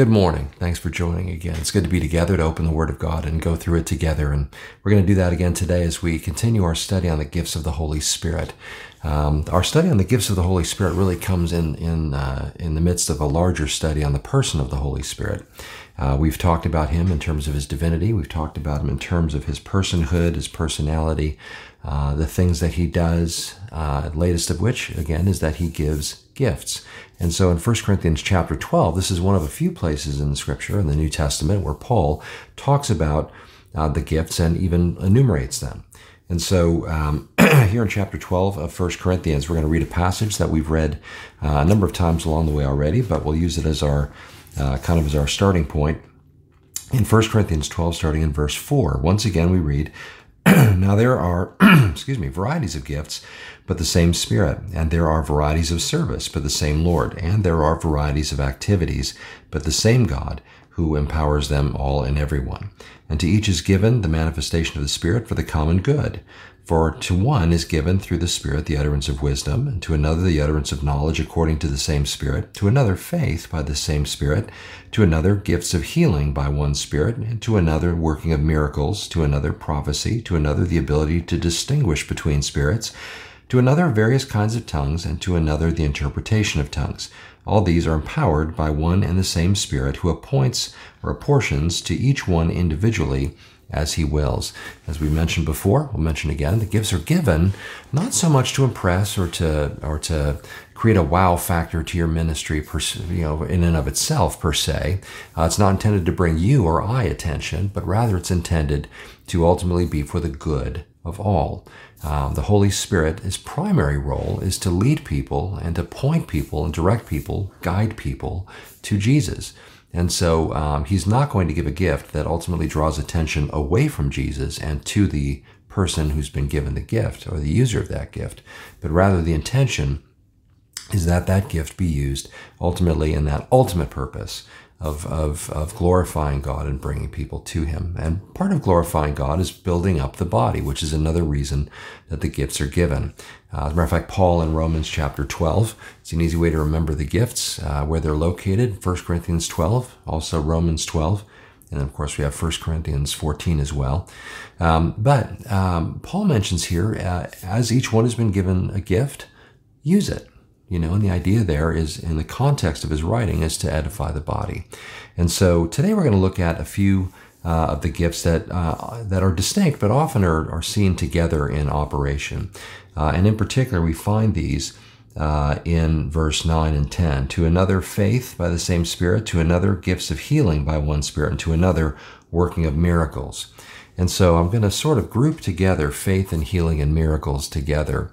Good morning. Thanks for joining again. It's good to be together to open the Word of God and go through it together. And we're going to do that again today as we continue our study on the gifts of the Holy Spirit. Um, our study on the gifts of the Holy Spirit really comes in in uh, in the midst of a larger study on the person of the Holy Spirit. Uh, we've talked about him in terms of his divinity. We've talked about him in terms of his personhood, his personality, uh, the things that he does. Uh, latest of which, again, is that he gives gifts. And so in 1 Corinthians chapter 12, this is one of a few places in the scripture in the New Testament where Paul talks about uh, the gifts and even enumerates them. And so um, here in chapter 12 of 1 Corinthians, we're going to read a passage that we've read uh, a number of times along the way already, but we'll use it as our uh, kind of as our starting point. In 1 Corinthians 12, starting in verse 4, once again we read, Now there are, excuse me, varieties of gifts, but the same Spirit. And there are varieties of service, but the same Lord. And there are varieties of activities, but the same God who empowers them all and everyone. And to each is given the manifestation of the Spirit for the common good. For to one is given through the Spirit the utterance of wisdom, and to another the utterance of knowledge according to the same Spirit, to another faith by the same Spirit, to another gifts of healing by one Spirit, and to another working of miracles, to another prophecy, to another the ability to distinguish between spirits, to another various kinds of tongues, and to another the interpretation of tongues. All these are empowered by one and the same Spirit who appoints or apportions to each one individually as he wills. As we mentioned before, we'll mention again, the gifts are given not so much to impress or to or to create a wow factor to your ministry, per, you know, in and of itself per se. Uh, it's not intended to bring you or I attention, but rather it's intended to ultimately be for the good of all. Um, the Holy Spirit, primary role is to lead people and to point people and direct people, guide people to Jesus. And so um, he's not going to give a gift that ultimately draws attention away from Jesus and to the person who's been given the gift or the user of that gift, but rather the intention is that that gift be used ultimately in that ultimate purpose of, of, of glorifying God and bringing people to Him. And part of glorifying God is building up the body, which is another reason that the gifts are given. Uh, as a matter of fact, Paul in Romans chapter 12, it's an easy way to remember the gifts, uh, where they're located. 1 Corinthians 12, also Romans 12. And of course, we have 1 Corinthians 14 as well. Um, but um, Paul mentions here, uh, as each one has been given a gift, use it. You know, and the idea there is in the context of his writing is to edify the body. And so today we're going to look at a few uh, of the gifts that uh, that are distinct, but often are, are seen together in operation. Uh, and in particular, we find these uh, in verse 9 and 10. To another, faith by the same Spirit, to another, gifts of healing by one Spirit, and to another, working of miracles. And so I'm going to sort of group together faith and healing and miracles together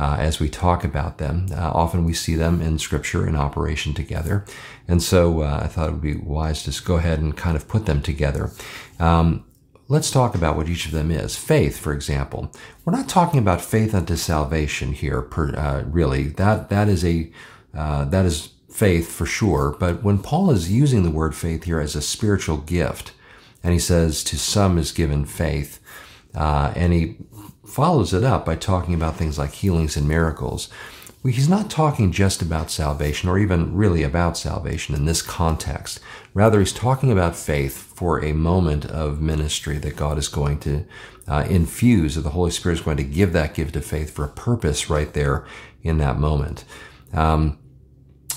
uh, as we talk about them. Uh, often we see them in Scripture in operation together. And so uh, I thought it would be wise to just go ahead and kind of put them together. Um, let's talk about what each of them is. Faith, for example. We're not talking about faith unto salvation here, per, uh, really. That, that is a, uh, that is faith for sure. But when Paul is using the word faith here as a spiritual gift, and he says, to some is given faith, uh, and he follows it up by talking about things like healings and miracles. He's not talking just about salvation or even really about salvation in this context. Rather, he's talking about faith for a moment of ministry that God is going to uh, infuse, or the Holy Spirit is going to give that gift of faith for a purpose right there in that moment. Um,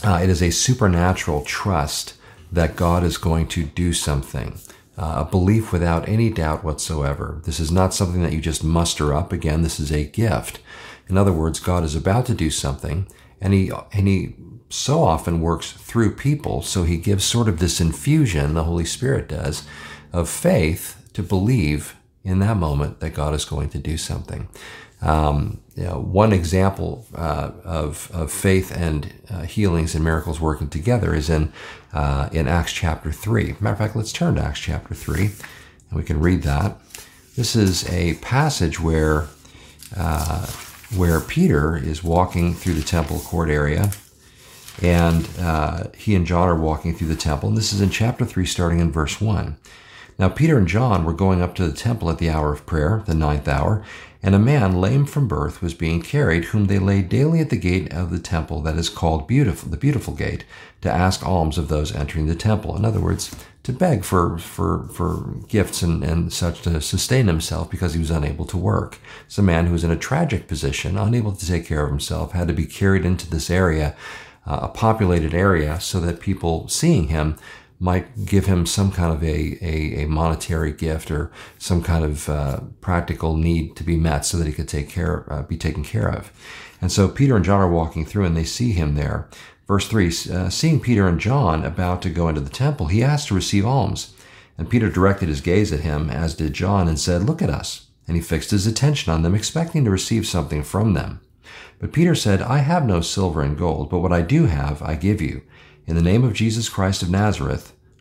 uh, it is a supernatural trust that God is going to do something uh, a belief without any doubt whatsoever. This is not something that you just muster up. Again, this is a gift. In other words, God is about to do something, and he and he so often works through people. So he gives sort of this infusion, the Holy Spirit does, of faith to believe in that moment that God is going to do something. Um, you know, one example uh, of, of faith and uh, healings and miracles working together is in uh, in Acts chapter three. Matter of fact, let's turn to Acts chapter three, and we can read that. This is a passage where uh, where Peter is walking through the temple court area, and uh, he and John are walking through the temple. And this is in chapter three, starting in verse one. Now Peter and John were going up to the temple at the hour of prayer, the ninth hour And a man lame from birth was being carried, whom they laid daily at the gate of the temple that is called Beautiful, the Beautiful Gate, to ask alms of those entering the temple. In other words, to beg for, for, for gifts and, and such to sustain himself because he was unable to work. It's a man who was in a tragic position, unable to take care of himself, had to be carried into this area, uh, a populated area, so that people seeing him might give him some kind of a, a, a monetary gift or some kind of uh, practical need to be met so that he could take care, uh, be taken care of. And so Peter and John are walking through and they see him there. Verse 3 uh, Seeing Peter and John about to go into the temple, he asked to receive alms. And Peter directed his gaze at him, as did John, and said, Look at us. And he fixed his attention on them, expecting to receive something from them. But Peter said, I have no silver and gold, but what I do have I give you. In the name of Jesus Christ of Nazareth,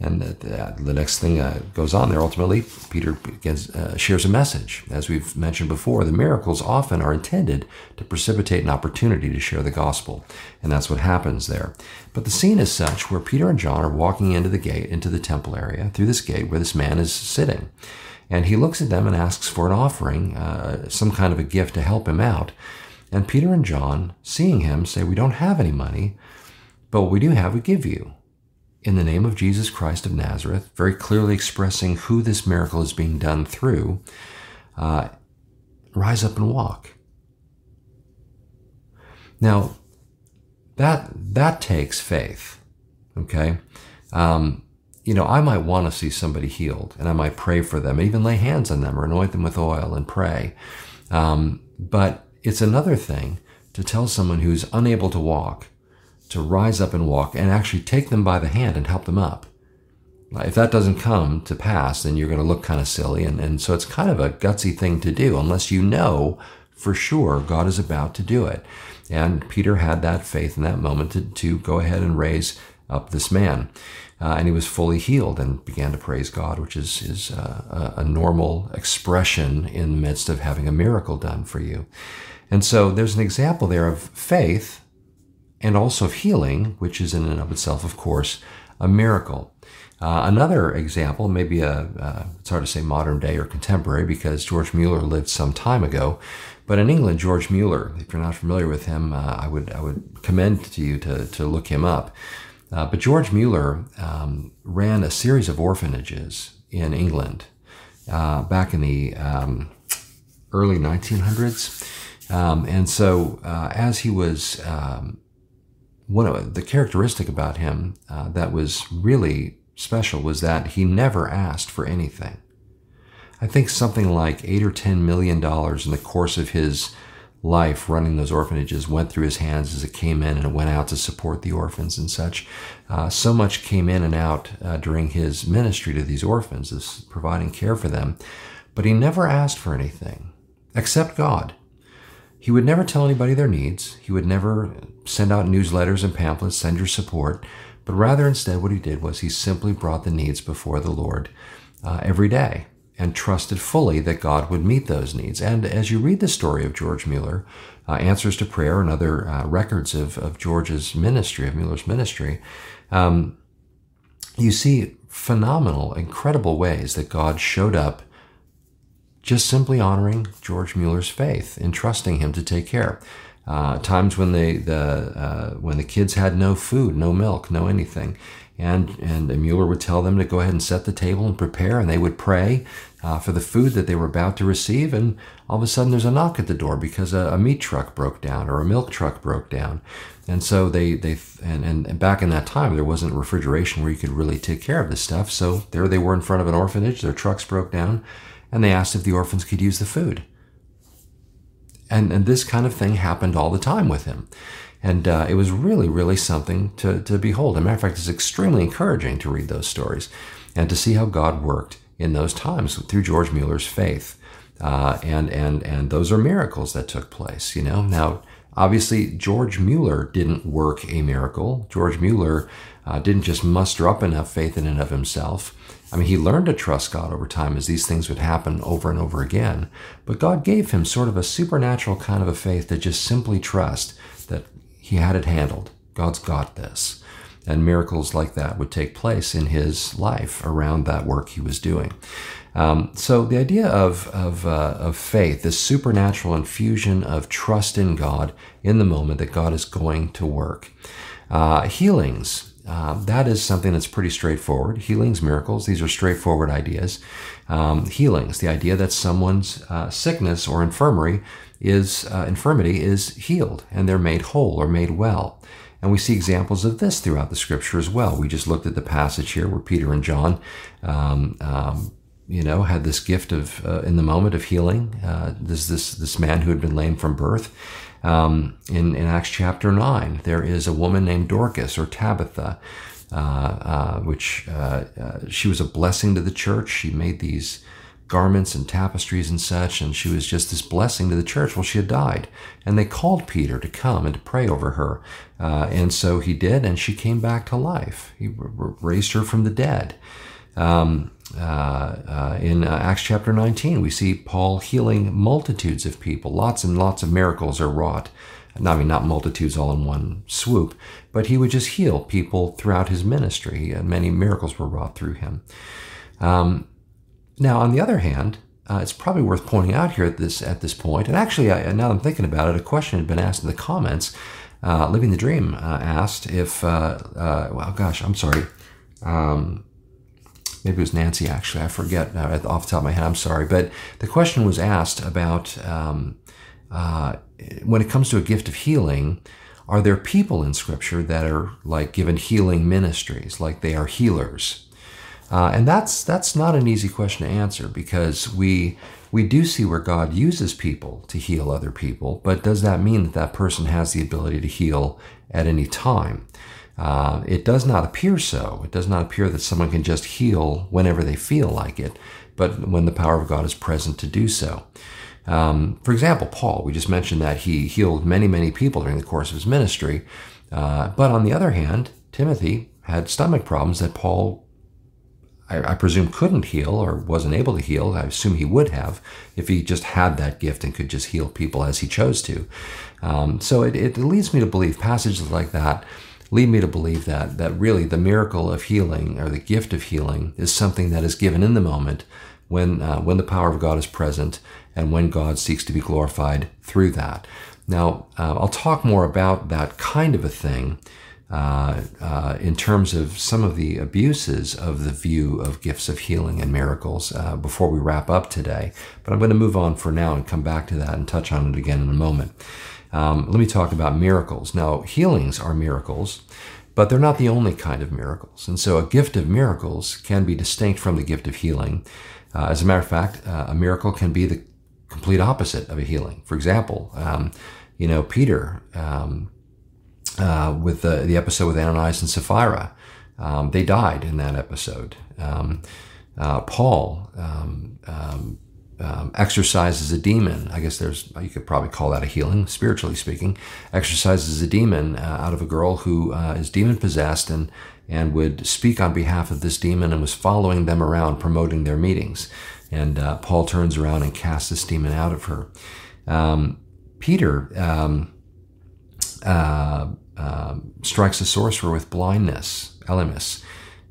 And the, the next thing uh, goes on there, ultimately, Peter begins, uh, shares a message. As we've mentioned before, the miracles often are intended to precipitate an opportunity to share the gospel. And that's what happens there. But the scene is such where Peter and John are walking into the gate, into the temple area, through this gate where this man is sitting. And he looks at them and asks for an offering, uh, some kind of a gift to help him out. And Peter and John, seeing him, say, We don't have any money, but what we do have, we give you in the name of Jesus Christ of Nazareth, very clearly expressing who this miracle is being done through, uh, rise up and walk. Now, that that takes faith. Okay, um, you know, I might want to see somebody healed, and I might pray for them, even lay hands on them or anoint them with oil and pray. Um, but it's another thing to tell someone who's unable to walk to rise up and walk and actually take them by the hand and help them up. If that doesn't come to pass, then you're going to look kind of silly. And, and so it's kind of a gutsy thing to do unless you know for sure God is about to do it. And Peter had that faith in that moment to, to go ahead and raise up this man. Uh, and he was fully healed and began to praise God, which is, is uh, a normal expression in the midst of having a miracle done for you. And so there's an example there of faith and also healing, which is in and of itself, of course, a miracle. Uh, another example, maybe a, uh, it's hard to say modern day or contemporary because George Mueller lived some time ago, but in England, George Mueller, if you're not familiar with him, uh, I would I would commend to you to to look him up. Uh, but George Mueller um, ran a series of orphanages in England uh, back in the um, early 1900s, um, and so uh, as he was um, one of the characteristic about him uh, that was really special was that he never asked for anything. I think something like eight or ten million dollars in the course of his life running those orphanages went through his hands as it came in and it went out to support the orphans and such. Uh, so much came in and out uh, during his ministry to these orphans, as providing care for them, but he never asked for anything except God. He would never tell anybody their needs. He would never send out newsletters and pamphlets, send your support, but rather instead what he did was he simply brought the needs before the Lord uh, every day and trusted fully that God would meet those needs. And as you read the story of George Mueller, uh, Answers to Prayer and other uh, records of, of George's ministry, of Mueller's ministry, um, you see phenomenal, incredible ways that God showed up just simply honoring George Mueller's faith and trusting him to take care. Uh, times when the the uh, when the kids had no food, no milk, no anything, and and Mueller would tell them to go ahead and set the table and prepare, and they would pray uh, for the food that they were about to receive, and all of a sudden there's a knock at the door because a, a meat truck broke down or a milk truck broke down, and so they they and, and back in that time there wasn't refrigeration where you could really take care of this stuff, so there they were in front of an orphanage, their trucks broke down and they asked if the orphans could use the food. And, and this kind of thing happened all the time with him. And uh, it was really, really something to, to behold. As a matter of fact, it's extremely encouraging to read those stories and to see how God worked in those times through George Mueller's faith. Uh, and, and, and those are miracles that took place, you know. Now, Obviously, George Mueller didn't work a miracle. George Mueller uh, didn't just muster up enough faith in and of himself. I mean, he learned to trust God over time as these things would happen over and over again. But God gave him sort of a supernatural kind of a faith to just simply trust that he had it handled. God's got this. And miracles like that would take place in his life around that work he was doing. Um, so the idea of of, uh, of faith, this supernatural infusion of trust in God in the moment that God is going to work. Uh, healings. Uh, that is something that's pretty straightforward. Healings, miracles, these are straightforward ideas. Um, healings, the idea that someone's uh, sickness or infirmary is uh, infirmity is healed and they're made whole or made well. And we see examples of this throughout the scripture as well. We just looked at the passage here where Peter and John um, um, you know, had this gift of uh, in the moment of healing. Uh, this this this man who had been lame from birth. Um, in in Acts chapter nine, there is a woman named Dorcas or Tabitha, uh, uh which uh, uh, she was a blessing to the church. She made these garments and tapestries and such, and she was just this blessing to the church. Well, she had died, and they called Peter to come and to pray over her, and so he did, and she came back to life. He r- raised her from the dead. Um, uh, uh, in uh, Acts chapter 19, we see Paul healing multitudes of people. Lots and lots of miracles are wrought. I mean, not multitudes all in one swoop, but he would just heal people throughout his ministry, and many miracles were wrought through him. Um, now, on the other hand, uh, it's probably worth pointing out here at this at this point, and actually, I, now I'm thinking about it, a question had been asked in the comments. Uh, Living the Dream uh, asked if, well, gosh, I'm sorry. Um, maybe it was Nancy actually, I forget uh, off the top of my head, I'm sorry. But the question was asked about um, uh, when it comes to a gift of healing, are there people in Scripture that are like given healing ministries, like they are healers? Uh, and that's that's not an easy question to answer because we we do see where God uses people to heal other people, but does that mean that that person has the ability to heal at any time? Uh, it does not appear so. It does not appear that someone can just heal whenever they feel like it, but when the power of God is present to do so. Um, for example, Paul, we just mentioned that he healed many, many people during the course of his ministry. Uh, but on the other hand, Timothy had stomach problems that Paul, I, I, presume, couldn't heal or wasn't able to heal. I assume he would have if he just had that gift and could just heal people as he chose to. Um, so it, it leads me to believe passages like that lead me to believe that that really the miracle of healing or the gift of healing is something that is given in the moment when uh, when the power of God is present and when God seeks to be glorified through that. Now, uh, I'll talk more about that kind of a thing uh, uh in terms of some of the abuses of the view of gifts of healing and miracles uh, before we wrap up today. But I'm going to move on for now and come back to that and touch on it again in a moment. Um, let me talk about miracles. Now, healings are miracles, but they're not the only kind of miracles. And so a gift of miracles can be distinct from the gift of healing. Uh, as a matter of fact, uh, a miracle can be the complete opposite of a healing. For example, um, you know, Peter, um, uh, with the, the episode with Ananias and Sapphira, um, they died in that episode. Um, uh, Paul, um, a demon. I guess there's, you could probably call that a healing, spiritually speaking. Exorcises a demon uh, out of a girl who uh, is demon possessed and, and would speak on behalf of this demon and was following them around, promoting their meetings. And uh, Paul turns around and casts this demon out of her. Um, Peter um, uh, um, strikes a sorcerer with blindness, Elymas.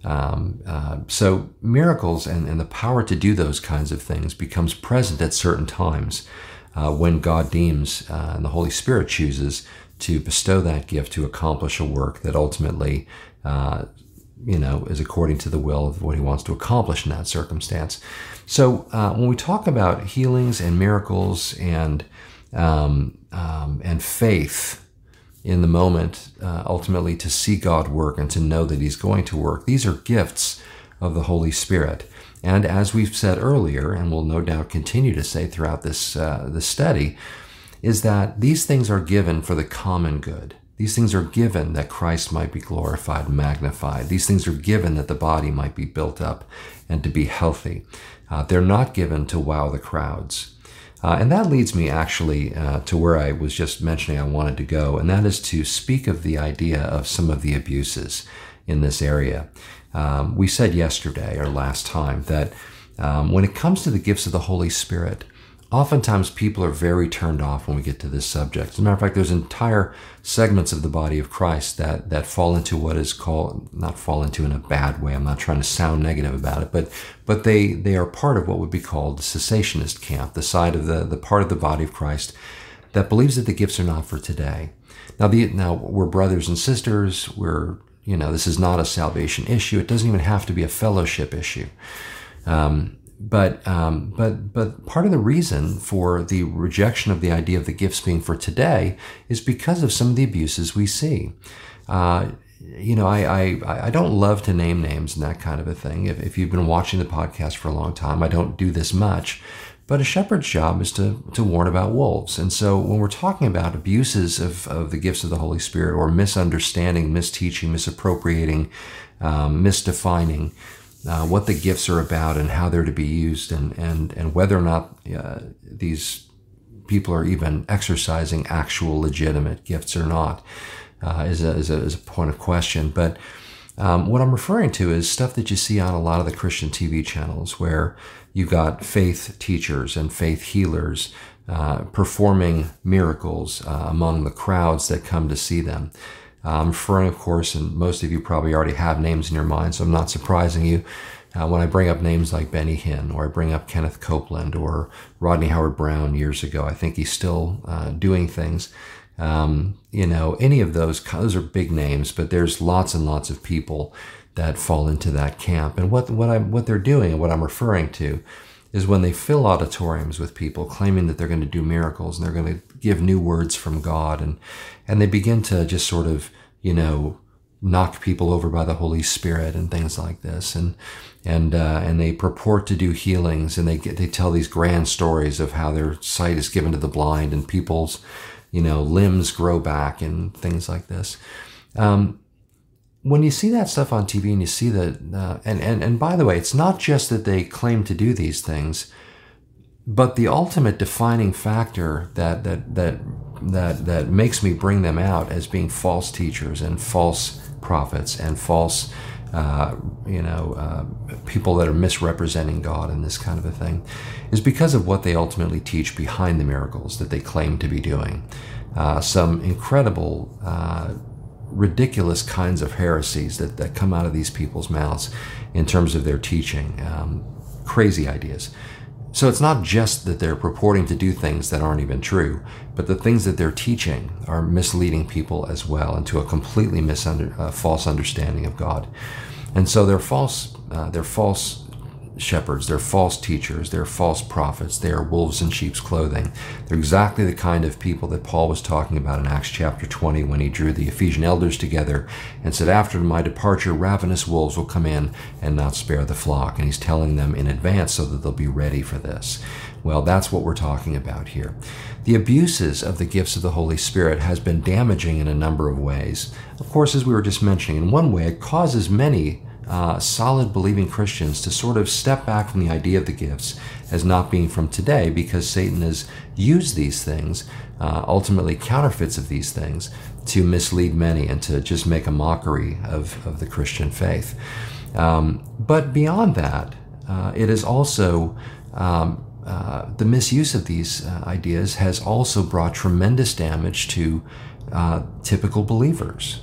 Um, uh, so miracles and, and the power to do those kinds of things becomes present at certain times uh, when God deems uh, and the Holy Spirit chooses to bestow that gift to accomplish a work that ultimately, uh, you know, is according to the will of what He wants to accomplish in that circumstance. So uh, when we talk about healings and miracles and um, um, and faith in the moment, uh, ultimately to see God work and to know that He's going to work. These are gifts of the Holy Spirit. And as we've said earlier, and will no doubt continue to say throughout this, uh, this study, is that these things are given for the common good. These things are given that Christ might be glorified magnified. These things are given that the body might be built up and to be healthy. Uh, they're not given to wow the crowds. Uh, and that leads me actually uh, to where I was just mentioning I wanted to go, and that is to speak of the idea of some of the abuses in this area. Um, we said yesterday or last time that um, when it comes to the gifts of the Holy Spirit, oftentimes people are very turned off when we get to this subject. As a matter of fact, there's entire segments of the body of Christ that, that fall into what is called, not fall into in a bad way. I'm not trying to sound negative about it, but, but they, they are part of what would be called the cessationist camp, the side of the, the part of the body of Christ that believes that the gifts are not for today. Now, the, now we're brothers and sisters. We're, you know, this is not a salvation issue. It doesn't even have to be a fellowship issue. Um, but um, but but part of the reason for the rejection of the idea of the gifts being for today is because of some of the abuses we see. Uh, you know, I, I I don't love to name names and that kind of a thing. If, if you've been watching the podcast for a long time, I don't do this much. But a shepherd's job is to, to warn about wolves. And so when we're talking about abuses of, of the gifts of the Holy Spirit or misunderstanding, misteaching, misappropriating, um, misdefining, uh, what the gifts are about and how they're to be used and, and, and whether or not uh, these people are even exercising actual legitimate gifts or not uh, is, a, is, a, is a point of question. But um, what I'm referring to is stuff that you see on a lot of the Christian TV channels where you've got faith teachers and faith healers uh, performing miracles uh, among the crowds that come to see them. I'm referring, of course, and most of you probably already have names in your mind, so I'm not surprising you uh, when I bring up names like Benny Hinn or I bring up Kenneth Copeland or Rodney Howard-Browne years ago. I think he's still uh, doing things. Um, you know, any of those, those are big names, but there's lots and lots of people that fall into that camp. And what, what I'm, what they're doing and what I'm referring to is when they fill auditoriums with people claiming that they're going to do miracles and they're going to give new words from God and and they begin to just sort of, you know, knock people over by the Holy Spirit and things like this and and uh, and they purport to do healings and they get, they tell these grand stories of how their sight is given to the blind and people's you know limbs grow back and things like this. Um, when you see that stuff on TV and you see that, uh, and, and, and by the way, it's not just that they claim to do these things, but the ultimate defining factor that, that, that, that, that makes me bring them out as being false teachers and false prophets and false, uh, you know, uh, people that are misrepresenting God and this kind of a thing is because of what they ultimately teach behind the miracles that they claim to be doing. Uh, some incredible uh, ridiculous kinds of heresies that, that come out of these people's mouths in terms of their teaching. Um, crazy ideas. So it's not just that they're purporting to do things that aren't even true, but the things that they're teaching are misleading people as well into a completely misunder, uh, false understanding of God. And so they're false, uh, they're false shepherds, they're false teachers, they're false prophets, they are wolves in sheep's clothing. They're exactly the kind of people that Paul was talking about in Acts chapter 20 when he drew the Ephesian elders together and said, After my departure, ravenous wolves will come in and not spare the flock. And he's telling them in advance so that they'll be ready for this. Well, that's what we're talking about here. The abuses of the gifts of the Holy Spirit has been damaging in a number of ways. Of course, as we were just mentioning, in one way, it causes many uh, solid believing Christians to sort of step back from the idea of the gifts as not being from today because Satan has used these things, uh, ultimately counterfeits of these things, to mislead many and to just make a mockery of, of the Christian faith. Um, but beyond that, uh, it is also um, uh, the misuse of these uh, ideas has also brought tremendous damage to uh, typical believers.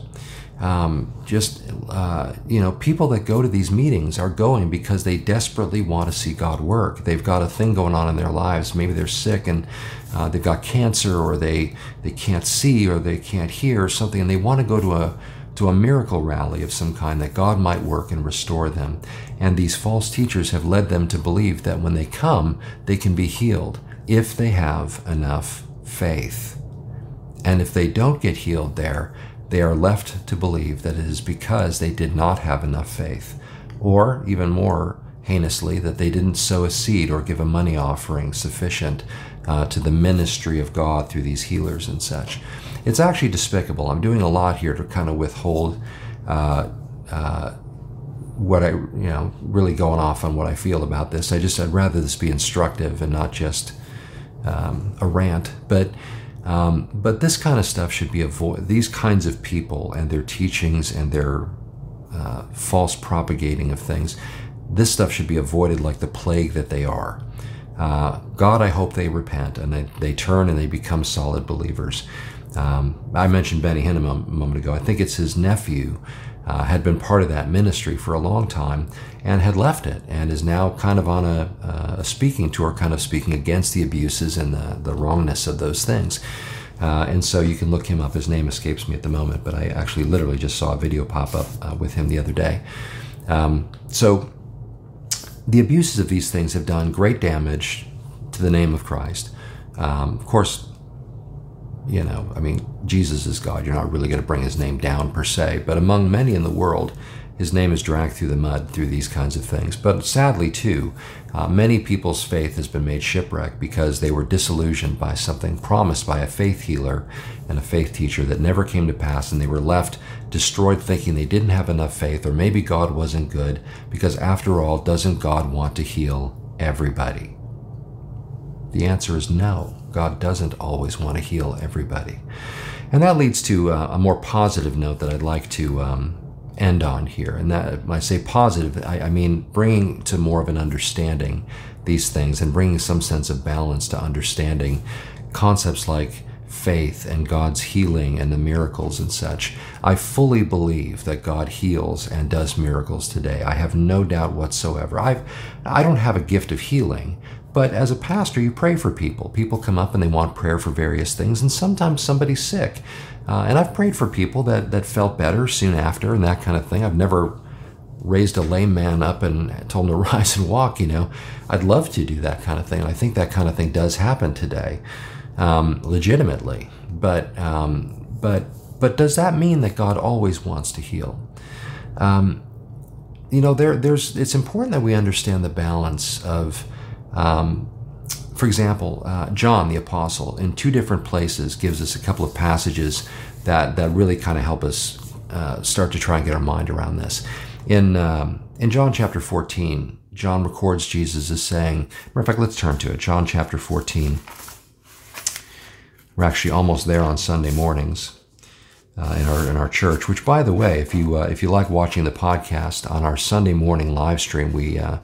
Um, just uh, you know, people that go to these meetings are going because they desperately want to see God work. They've got a thing going on in their lives. Maybe they're sick and uh, they've got cancer, or they they can't see, or they can't hear, or something, and they want to go to a to a miracle rally of some kind that God might work and restore them. And these false teachers have led them to believe that when they come, they can be healed if they have enough faith. And if they don't get healed there, they are left to believe that it is because they did not have enough faith, or even more heinously, that they didn't sow a seed or give a money offering sufficient uh, to the ministry of God through these healers and such. It's actually despicable. I'm doing a lot here to kind of withhold uh, uh, what I, you know, really going off on what I feel about this. I just, I'd rather this be instructive and not just um, a rant, but um, but this kind of stuff should be avoided. These kinds of people and their teachings and their uh, false propagating of things, this stuff should be avoided like the plague that they are. Uh, God, I hope they repent and they, they turn and they become solid believers. Um, I mentioned Benny Hinn a moment ago. I think it's his nephew uh, had been part of that ministry for a long time and had left it and is now kind of on a, a speaking tour, kind of speaking against the abuses and the, the wrongness of those things. Uh, and so you can look him up. His name escapes me at the moment, but I actually literally just saw a video pop up uh, with him the other day. Um, so the abuses of these things have done great damage to the name of Christ. Um, of course, you know, I mean, Jesus is God. You're not really going to bring his name down per se, but among many in the world, his name is dragged through the mud through these kinds of things. But sadly, too, uh, many people's faith has been made shipwreck because they were disillusioned by something promised by a faith healer and a faith teacher that never came to pass, and they were left destroyed thinking they didn't have enough faith, or maybe God wasn't good, because after all, doesn't God want to heal everybody? The answer is no. God doesn't always want to heal everybody. And that leads to uh, a more positive note that I'd like to um, end on here. And that when I say positive, I, I mean bringing to more of an understanding these things and bringing some sense of balance to understanding concepts like faith and God's healing and the miracles and such. I fully believe that God heals and does miracles today. I have no doubt whatsoever. I've I don't have a gift of healing, but as a pastor, you pray for people. People come up and they want prayer for various things, and sometimes somebody's sick. Uh, and I've prayed for people that, that felt better soon after and that kind of thing. I've never raised a lame man up and told him to rise and walk, you know. I'd love to do that kind of thing. I think that kind of thing does happen today, um, legitimately. But, um, but, but does that mean that God always wants to heal? Um, you know, there, there's, it's important that we understand the balance of, um, for example, uh, John the Apostle, in two different places, gives us a couple of passages that, that really kind of help us uh, start to try and get our mind around this. In, um, in John chapter 14, John records Jesus as saying, matter of fact, let's turn to it. John chapter 14. We're actually almost there on Sunday mornings. Uh, in our in our church. Which, by the way, if you uh, if you like watching the podcast on our Sunday morning live stream, we uh,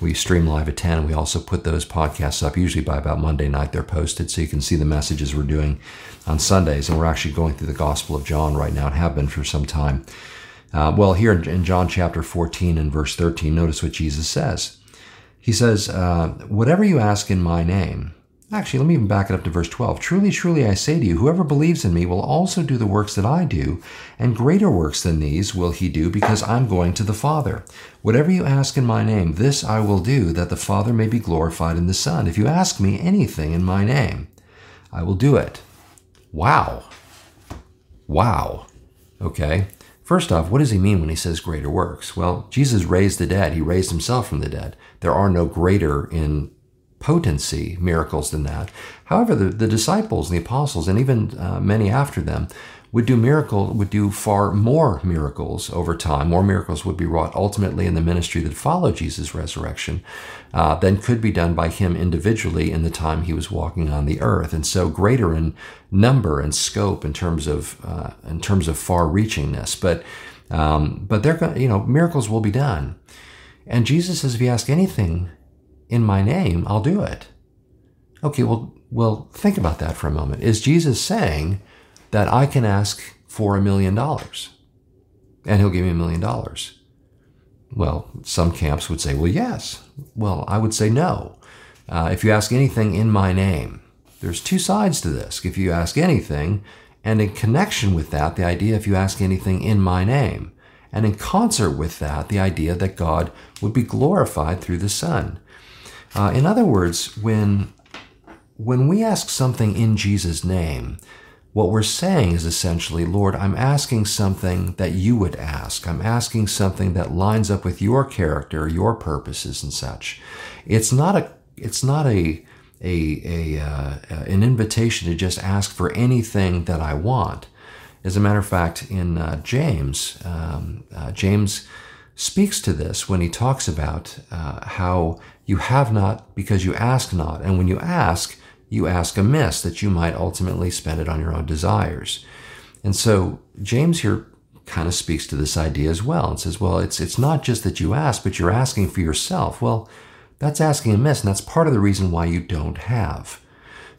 we stream live at 10. and We also put those podcasts up usually by about Monday night. They're posted so you can see the messages we're doing on Sundays. And we're actually going through the Gospel of John right now and have been for some time. Uh, well, here in John chapter 14 and verse 13, notice what Jesus says. He says, uh, Whatever you ask in my name, Actually, let me even back it up to verse 12. Truly, truly, I say to you, whoever believes in me will also do the works that I do, and greater works than these will he do, because I'm going to the Father. Whatever you ask in my name, this I will do, that the Father may be glorified in the Son. If you ask me anything in my name, I will do it. Wow. Wow. Okay. First off, what does he mean when he says greater works? Well, Jesus raised the dead. He raised himself from the dead. There are no greater in potency miracles than that. However, the, the disciples and the apostles, and even uh, many after them, would do miracle would do far more miracles over time. More miracles would be wrought ultimately in the ministry that followed Jesus' resurrection uh, than could be done by him individually in the time he was walking on the earth. And so greater in number and scope in terms of uh, in terms of far-reachingness. But um, but they're you know miracles will be done. And Jesus says, if you ask anything in my name, I'll do it. Okay, well, well, think about that for a moment. Is Jesus saying that I can ask for a million dollars and he'll give me a million dollars? Well, some camps would say, well, yes. Well, I would say no. Uh, if you ask anything in my name, there's two sides to this. If you ask anything, and in connection with that, the idea if you ask anything in my name, and in concert with that, the idea that God would be glorified through the Son. Uh, in other words, when when we ask something in Jesus' name, what we're saying is essentially, Lord, I'm asking something that you would ask. I'm asking something that lines up with your character, your purposes, and such. It's not a it's not a a, a uh, an invitation to just ask for anything that I want. As a matter of fact, in uh, James, um, uh, James speaks to this when he talks about uh, how you have not because you ask not. And when you ask, you ask amiss that you might ultimately spend it on your own desires. And so James here kind of speaks to this idea as well and says, well, it's, it's not just that you ask, but you're asking for yourself. Well, that's asking amiss, and that's part of the reason why you don't have.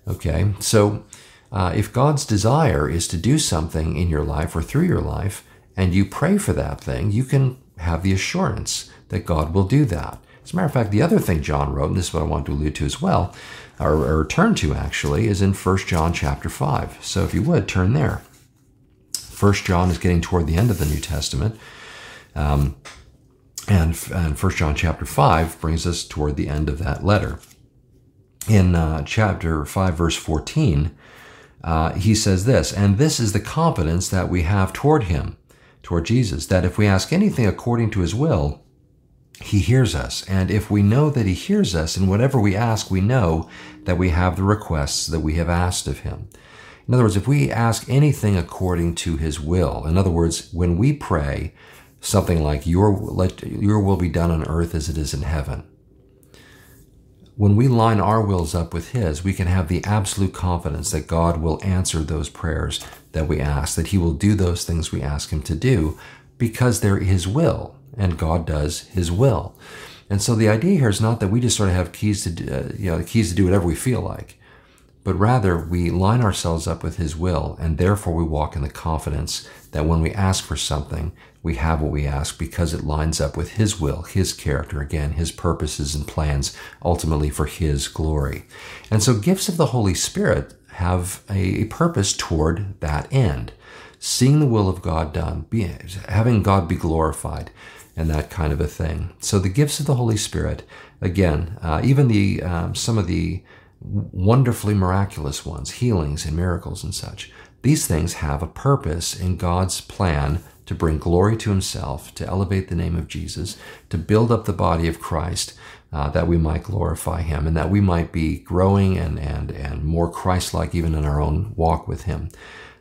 Okay, so uh, if God's desire is to do something in your life or through your life, and you pray for that thing, you can have the assurance that God will do that. As a matter of fact, the other thing John wrote, and this is what I want to allude to as well, or, or turn to actually, is in 1 John chapter 5. So if you would, turn there. 1 John is getting toward the end of the New Testament. Um, and, and 1 John chapter 5 brings us toward the end of that letter. In uh, chapter 5, verse 14, uh, he says this, and this is the confidence that we have toward him, toward Jesus, that if we ask anything according to his will, he hears us. And if we know that he hears us in whatever we ask, we know that we have the requests that we have asked of him. In other words, if we ask anything according to his will, in other words, when we pray something like, your, let your will be done on earth as it is in heaven, when we line our wills up with his, we can have the absolute confidence that God will answer those prayers that we ask, that he will do those things we ask him to do because they're his will and God does his will. And so the idea here is not that we just sort of have keys to, uh, you know, the keys to do whatever we feel like but rather we line ourselves up with His will, and therefore we walk in the confidence that when we ask for something, we have what we ask because it lines up with His will, His character, again, His purposes and plans, ultimately for His glory. And so gifts of the Holy Spirit have a, purpose toward that end. Seeing the will of God done, be, having God be glorified, and that kind of a thing. So the gifts of the Holy Spirit, again, uh, even the um, some of the wonderfully miraculous ones, healings and miracles and such. These things have a purpose in God's plan to bring glory to Himself, to elevate the name of Jesus, to build up the body of Christ, uh, that we might glorify Him and that we might be growing and, and, and more Christ like even in our own walk with Him.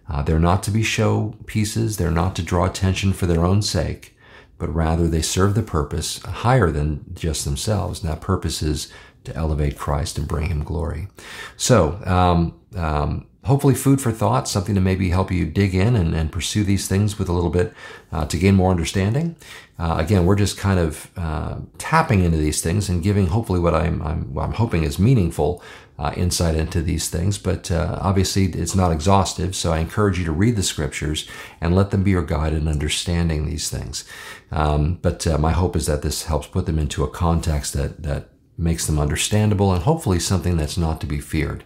Uh, they're not to be show pieces, they're not to draw attention for their own sake, but rather they serve the purpose higher than just themselves. And that purpose is to elevate Christ and bring him glory. So, um, um, hopefully, food for thought, something to maybe help you dig in and, and pursue these things with a little bit uh, to gain more understanding. Uh, again, we're just kind of uh, tapping into these things and giving hopefully what I'm, I'm, what I'm hoping is meaningful uh, insight into these things. But uh, obviously, it's not exhaustive. So I encourage you to read the scriptures and let them be your guide in understanding these things. Um, but uh, my hope is that this helps put them into a context that that makes them understandable, and hopefully something that's not to be feared.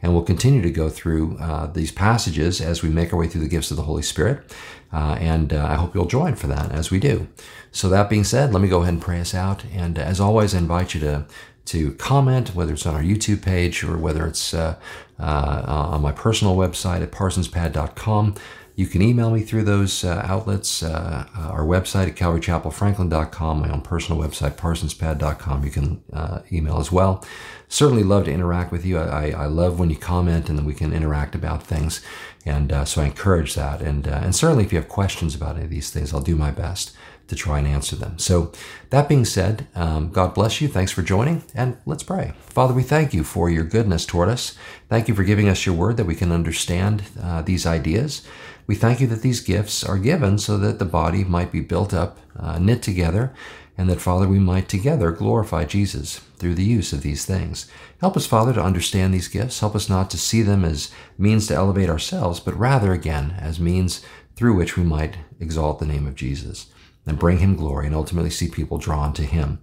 And we'll continue to go through uh, these passages as we make our way through the gifts of the Holy Spirit. Uh, and uh, I hope you'll join for that as we do. So, that being said, let me go ahead and pray us out. And as always, I invite you to to comment, whether it's on our YouTube page or whether it's uh, uh, on my personal website at parsonspad.com. You can email me through those uh, outlets, uh, uh, our website at calvarychapelfranklin.com, my own personal website, parsonspad.com. You can uh, email as well. Certainly love to interact with you. I, I, love when you comment and then we can interact about things. And so I encourage that. And, and certainly if you have questions about any of these things, I'll do my best to try and answer them. So, that being said, um, God bless you. Thanks for joining, and let's pray. Father, we thank you for your goodness toward us. Thank you for giving us your word that we can understand uh, these ideas. We thank you that these gifts are given so that the body might be built up, uh, knit together, and that, Father, we might together glorify Jesus through the use of these things. Help us, Father, to understand these gifts. Help us not to see them as means to elevate ourselves, but rather, again, as means through which we might exalt the name of Jesus and bring him glory and ultimately see people drawn to him.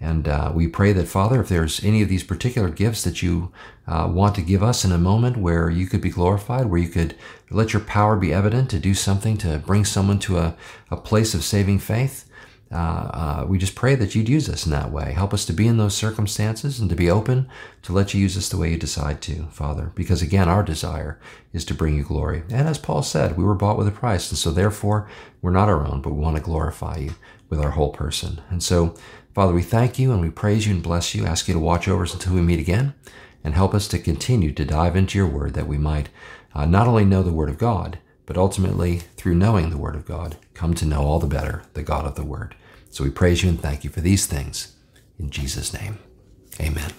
And uh, we pray that, Father, if there's any of these particular gifts that you uh, want to give us in a moment where you could be glorified, where you could let your power be evident to do something to bring someone to a, a place of saving faith, uh, uh, we just pray that you'd use us in that way. Help us to be in those circumstances and to be open to let you use us the way you decide to, Father. Because again, our desire is to bring you glory. And as Paul said, we were bought with a price. And so therefore, we're not our own, but we want to glorify you with our whole person. And so, Father, we thank you and we praise you and bless you. Ask you to watch over us until we meet again and help us to continue to dive into your word that we might uh, not only know the word of God, but ultimately, through knowing the word of God, come to know all the better the God of the word. So we praise you and thank you for these things. In Jesus' name, amen.